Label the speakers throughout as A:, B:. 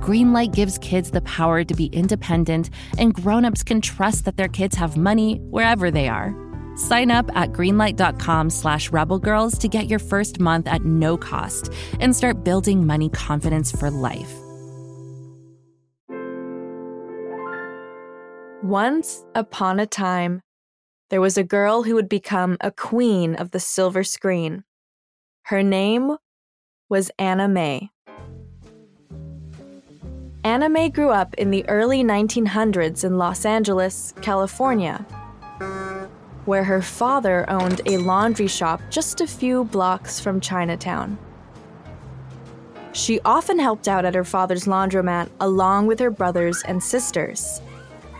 A: Greenlight gives kids the power to be independent, and grown-ups can trust that their kids have money wherever they are. Sign up at greenlight.com slash rebelgirls to get your first month at no cost and start building money confidence for life.
B: Once upon a time, there was a girl who would become a queen of the silver screen. Her name was Anna May. May grew up in the early 1900s in Los Angeles, California, where her father owned a laundry shop just a few blocks from Chinatown. She often helped out at her father's laundromat along with her brothers and sisters.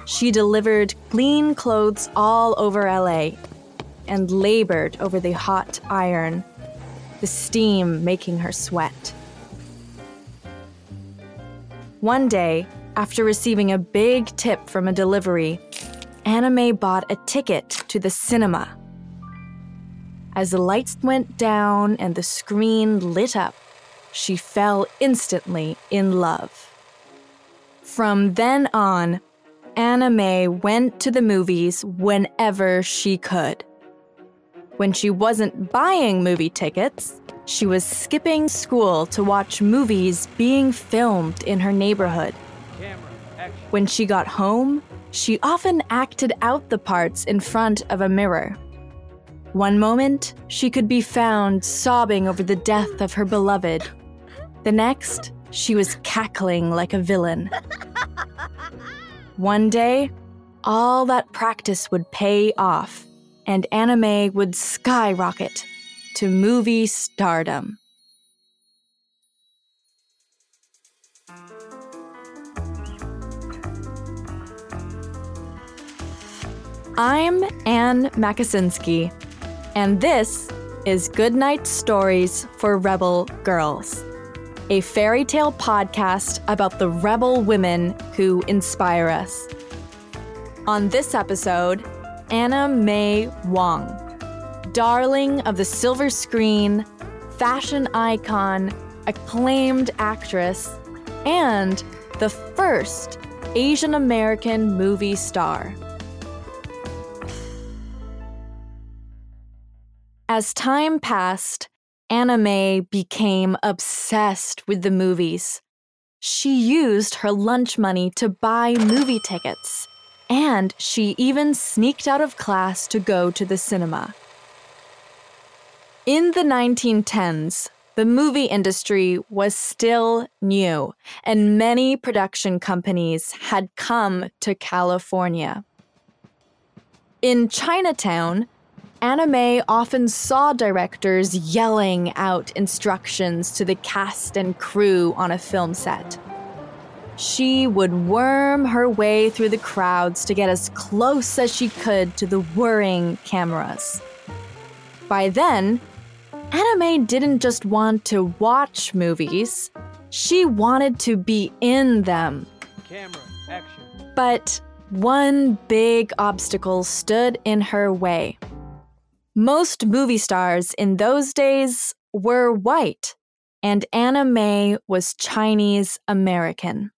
B: She delivered clean clothes all over LA and labored over the hot iron, the steam making her sweat. One day, after receiving a big tip from a delivery, May bought a ticket to the cinema. As the lights went down and the screen lit up, she fell instantly in love. From then on, May went to the movies whenever she could. When she wasn't buying movie tickets, she was skipping school to watch movies being filmed in her neighborhood. When she got home, she often acted out the parts in front of a mirror. One moment, she could be found sobbing over the death of her beloved. The next, she was cackling like a villain. One day, all that practice would pay off, and Anna May would skyrocket to movie stardom. I'm Ann Makosinski, and this is Goodnight Stories for Rebel Girls a fairy tale podcast about the rebel women who inspire us. On this episode, Anna May Wong, darling of the silver screen, fashion icon, acclaimed actress, and the first Asian American movie star. As time passed, Anna May became obsessed with the movies. She used her lunch money to buy movie tickets, and she even sneaked out of class to go to the cinema. In the 1910s, the movie industry was still new, and many production companies had come to California. In Chinatown, Anna May often saw directors yelling out instructions to the cast and crew on a film set. She would worm her way through the crowds to get as close as she could to the whirring cameras. By then, Anna May didn't just want to watch movies, she wanted to be in them. Camera, action. But one big obstacle stood in her way. Most movie stars in those days were white, and Anna May was Chinese American.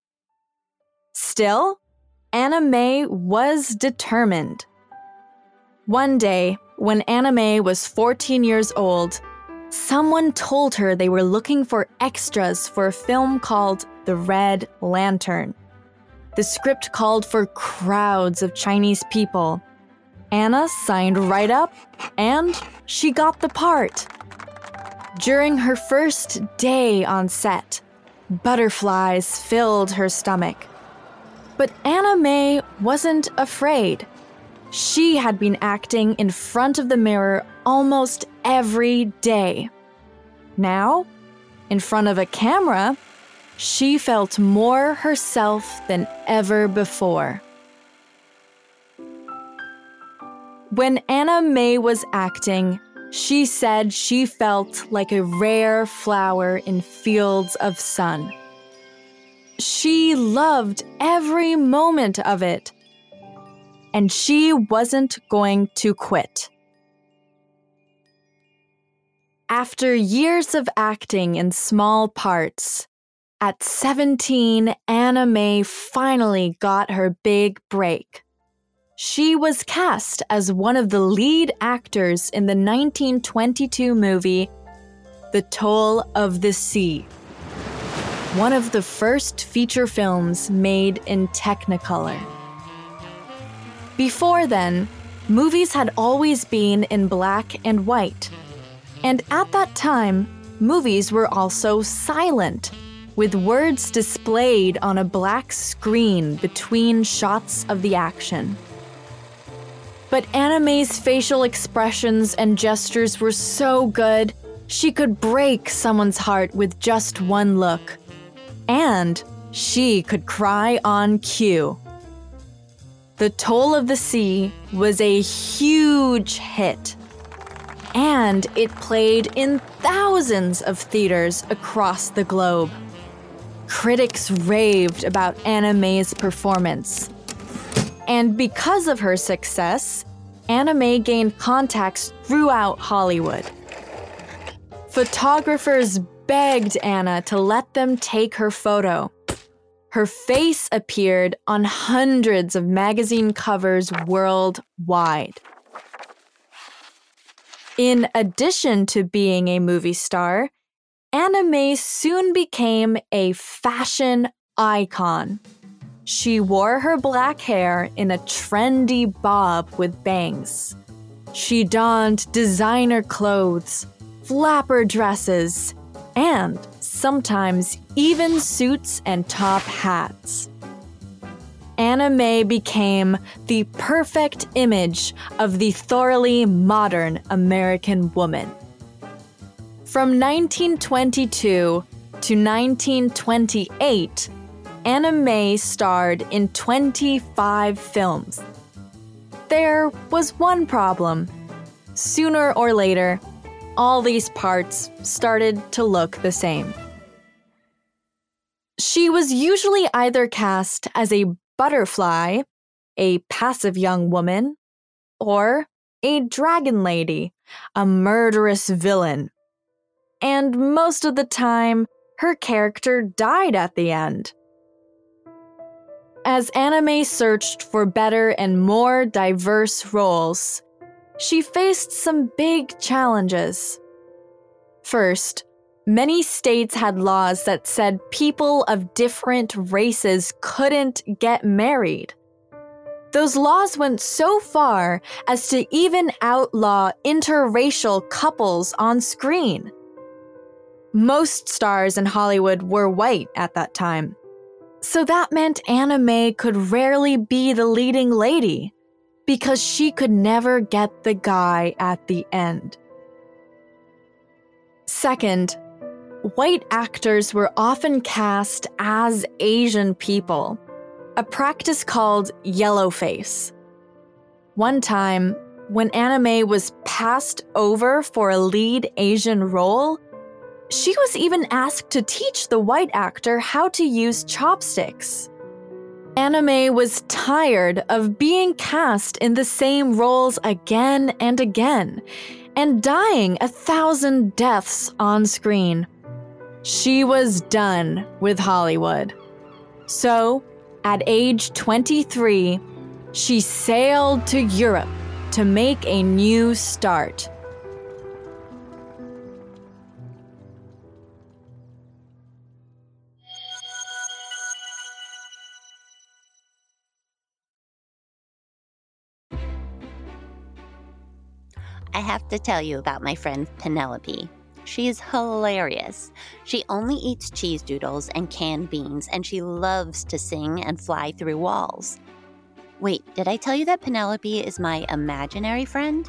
B: Still, Anna May was determined. One day, when Anna May was 14 years old, someone told her they were looking for extras for a film called The Red Lantern. The script called for crowds of Chinese people Anna signed right up and she got the part. During her first day on set, butterflies filled her stomach. But Anna May wasn't afraid. She had been acting in front of the mirror almost every day. Now, in front of a camera, she felt more herself than ever before. When Anna May was acting, she said she felt like a rare flower in fields of sun. She loved every moment of it, and she wasn't going to quit. After years of acting in small parts, at 17, Anna May finally got her big break. She was cast as one of the lead actors in the 1922 movie The Toll of the Sea, one of the first feature films made in Technicolor. Before then, movies had always been in black and white. And at that time, movies were also silent, with words displayed on a black screen between shots of the action. But Anna May's facial expressions and gestures were so good, she could break someone's heart with just one look. And she could cry on cue. The Toll of the Sea was a huge hit. And it played in thousands of theaters across the globe. Critics raved about Anna May's performance, and because of her success, Anna May gained contacts throughout Hollywood. Photographers begged Anna to let them take her photo. Her face appeared on hundreds of magazine covers worldwide. In addition to being a movie star, Anna May soon became a fashion icon. She wore her black hair in a trendy bob with bangs. She donned designer clothes, flapper dresses, and sometimes even suits and top hats. Anna May became the perfect image of the thoroughly modern American woman. From 1922 to 1928, Anna May starred in 25 films. There was one problem. Sooner or later, all these parts started to look the same. She was usually either cast as a butterfly, a passive young woman, or a dragon lady, a murderous villain. And most of the time, her character died at the end. As Anna May searched for better and more diverse roles, she faced some big challenges. First, many states had laws that said people of different races couldn't get married. Those laws went so far as to even outlaw interracial couples on screen. Most stars in Hollywood were white at that time. So that meant Anna May could rarely be the leading lady because she could never get the guy at the end. Second, white actors were often cast as Asian people, a practice called yellowface. One time, when May was passed over for a lead Asian role, she was even asked to teach the white actor how to use chopsticks. May was tired of being cast in the same roles again and again and dying a thousand deaths on screen. She was done with Hollywood. So, at age 23, she sailed to Europe to make a new start.
C: Have to tell you about my friend Penelope. She is hilarious. She only eats cheese doodles and canned beans, and she loves to sing and fly through walls. Wait, did I tell you that Penelope is my imaginary friend?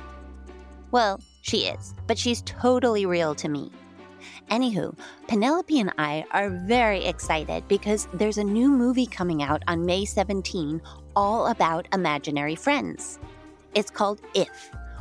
C: Well, she is, but she's totally real to me. Anywho, Penelope and I are very excited because there's a new movie coming out on May 17 all about imaginary friends. It's called IF,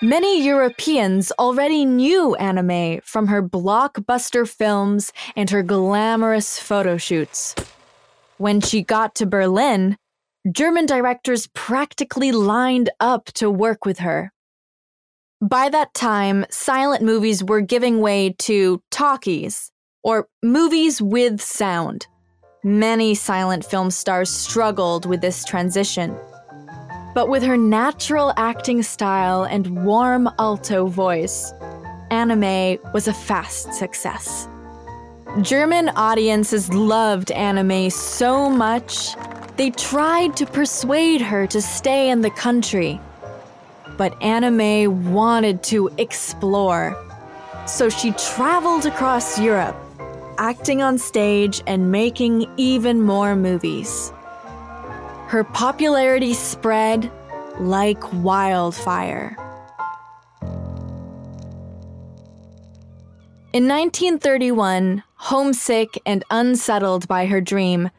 B: Many Europeans already knew Anna May from her blockbuster films and her glamorous photo shoots. When she got to Berlin, German directors practically lined up to work with her. By that time, silent movies were giving way to talkies, or movies with sound. Many silent film stars struggled with this transition. But with her natural acting style and warm alto voice, Anna May was a fast success. German audiences loved Anna May so much, they tried to persuade her to stay in the country. But Anna May wanted to explore. So she traveled across Europe, acting on stage and making even more movies. Her popularity spread like wildfire. In 1931, homesick and unsettled by her dream,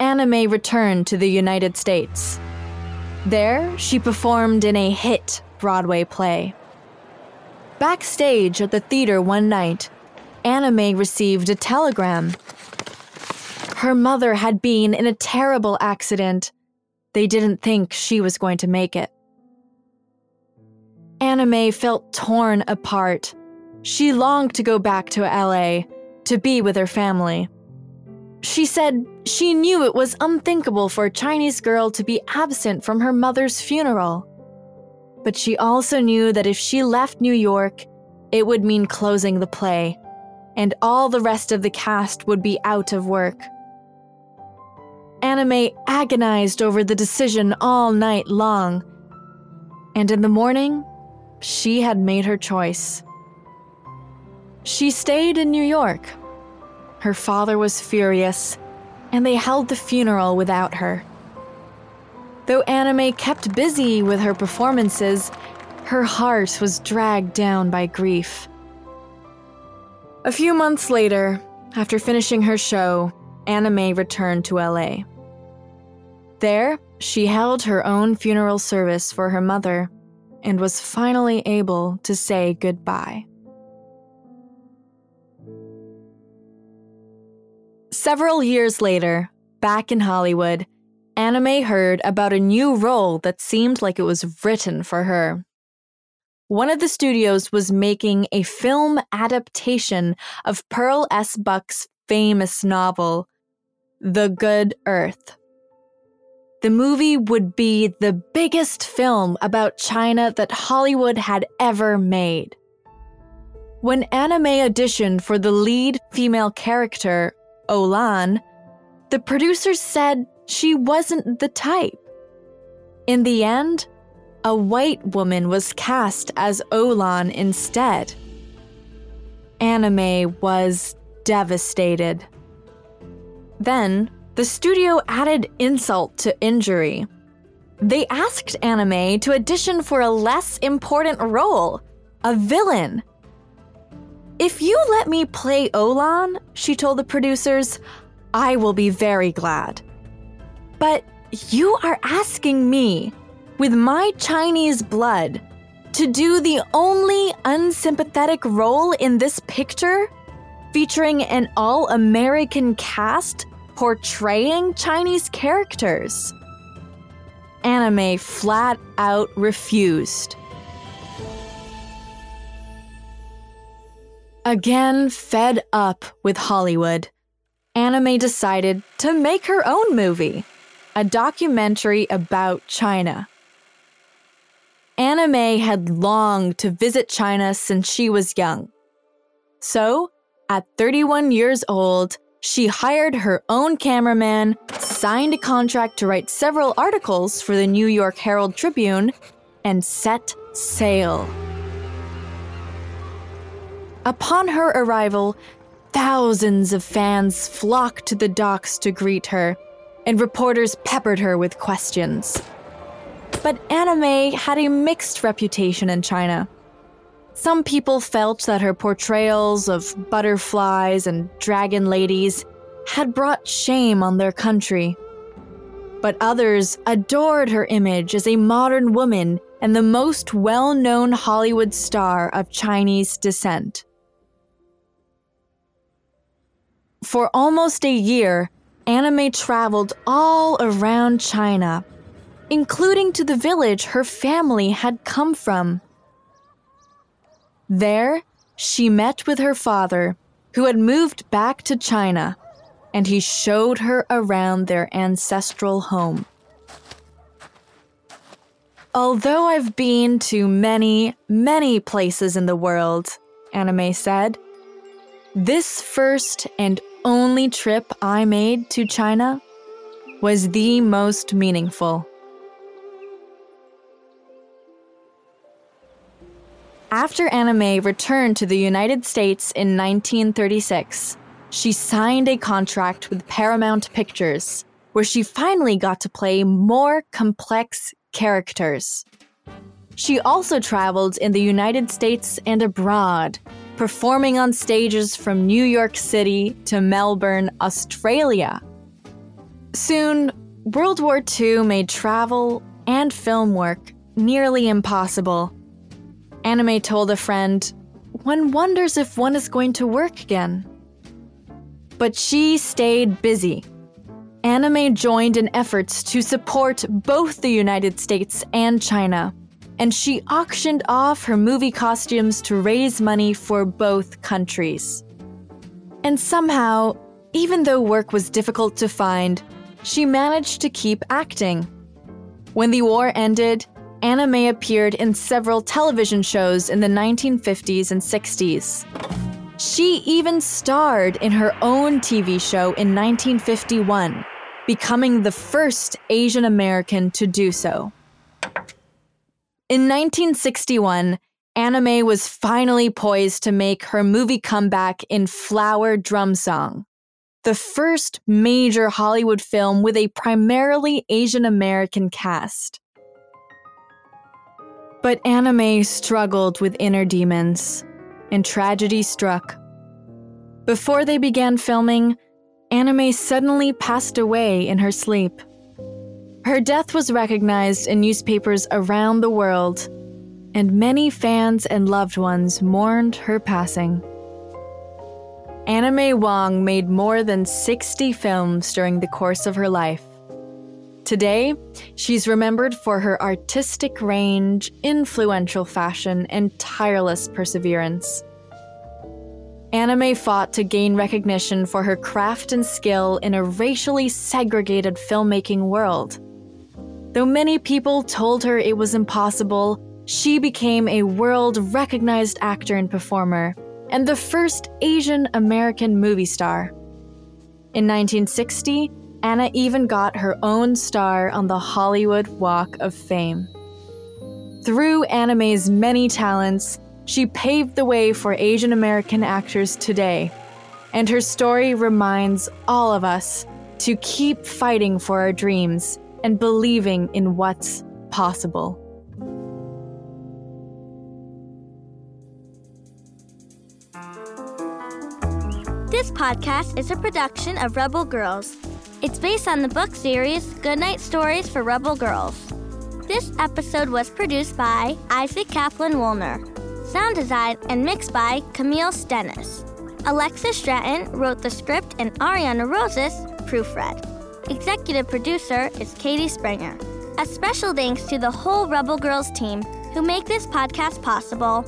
B: Anna May returned to the United States. There, she performed in a hit Broadway play. Backstage at the theater one night, Anna May received a telegram. Her mother had been in a terrible accident they didn't think she was going to make it. May felt torn apart. She longed to go back to LA, to be with her family. She said she knew it was unthinkable for a Chinese girl to be absent from her mother's funeral. But she also knew that if she left New York, it would mean closing the play, and all the rest of the cast would be out of work. May agonized over the decision all night long. And in the morning, she had made her choice. She stayed in New York. Her father was furious, and they held the funeral without her. Though Anna May kept busy with her performances, her heart was dragged down by grief. A few months later, after finishing her show, Anna May returned to LA. There, she held her own funeral service for her mother and was finally able to say goodbye. Several years later, back in Hollywood, May heard about a new role that seemed like it was written for her. One of the studios was making a film adaptation of Pearl S. Buck's famous novel, The Good Earth. The movie would be the biggest film about China that Hollywood had ever made. When May auditioned for the lead female character, Olan, the producers said she wasn't the type. In the end, a white woman was cast as Olan instead. Anna May was devastated. Then, the studio added insult to injury. They asked Anna May to audition for a less important role, a villain. If you let me play Olan, she told the producers, I will be very glad. But you are asking me, with my Chinese blood, to do the only unsympathetic role in this picture, featuring an all American cast portraying Chinese characters. Anna May flat out refused. Again, fed up with Hollywood, Anna May decided to make her own movie, a documentary about China. Anna May had longed to visit China since she was young. So, at 31 years old, she hired her own cameraman, signed a contract to write several articles for the New York Herald Tribune, and set sail. Upon her arrival, thousands of fans flocked to the docks to greet her, and reporters peppered her with questions. But May had a mixed reputation in China. Some people felt that her portrayals of butterflies and dragon ladies had brought shame on their country. But others adored her image as a modern woman and the most well known Hollywood star of Chinese descent. For almost a year, May traveled all around China, including to the village her family had come from. There, she met with her father, who had moved back to China, and he showed her around their ancestral home. Although I've been to many, many places in the world, May said, this first and only trip I made to China was the most meaningful. After May returned to the United States in 1936, she signed a contract with Paramount Pictures, where she finally got to play more complex characters. She also traveled in the United States and abroad, performing on stages from New York City to Melbourne, Australia. Soon, World War II made travel and film work nearly impossible. May told a friend, One wonders if one is going to work again. But she stayed busy. Anna May joined in efforts to support both the United States and China, and she auctioned off her movie costumes to raise money for both countries. And somehow, even though work was difficult to find, she managed to keep acting. When the war ended, Anna May appeared in several television shows in the 1950s and 60s. She even starred in her own TV show in 1951, becoming the first Asian American to do so. In 1961, Anna May was finally poised to make her movie comeback in Flower Drum Song, the first major Hollywood film with a primarily Asian American cast. But Anna May struggled with inner demons, and tragedy struck. Before they began filming, Anna May suddenly passed away in her sleep. Her death was recognized in newspapers around the world, and many fans and loved ones mourned her passing. Anna May Wong made more than 60 films during the course of her life. Today, she's remembered for her artistic range, influential fashion, and tireless perseverance. Anna May fought to gain recognition for her craft and skill in a racially segregated filmmaking world. Though many people told her it was impossible, she became a world recognized actor and performer, and the first Asian American movie star. In 1960, Anna even got her own star on the Hollywood Walk of Fame. Through Anna May's many talents, she paved the way for Asian American actors today, and her story reminds all of us to keep fighting for our dreams and believing in what's possible.
D: This podcast is a production of Rebel Girls. It's based on the book series Goodnight Stories for Rebel Girls. This episode was produced by Isaac Kaplan Woolner, sound design and mixed by Camille Stennis. Alexis Stratton wrote the script and Ariana Rosas proofread. Executive producer is Katie Sprenger. A special thanks to the whole Rebel Girls team who make this podcast possible.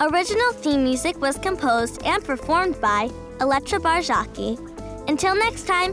D: Original theme music was composed and performed by Elettra Bargiacchi. Until next time,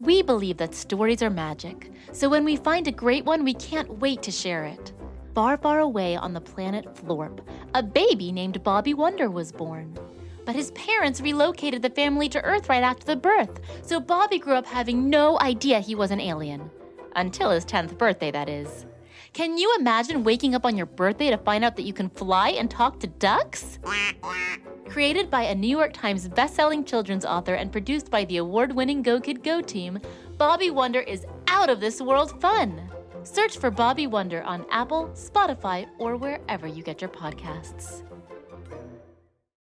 E: We believe that stories are magic, so when we find a great one, we can't wait to share it. Far, far away on the planet Florp, a baby named Bobby Wonder was born. But his parents relocated the family to Earth right after the birth, so Bobby grew up having no idea he was an alien. Until his 10th birthday, that is. Can you imagine waking up on your birthday to find out that you can fly and talk to ducks? Created by a New York Times bestselling children's author and produced by the award winning Go Kid Go team, Bobby Wonder is out of this world fun. Search for Bobby Wonder on Apple, Spotify, or wherever you get your podcasts.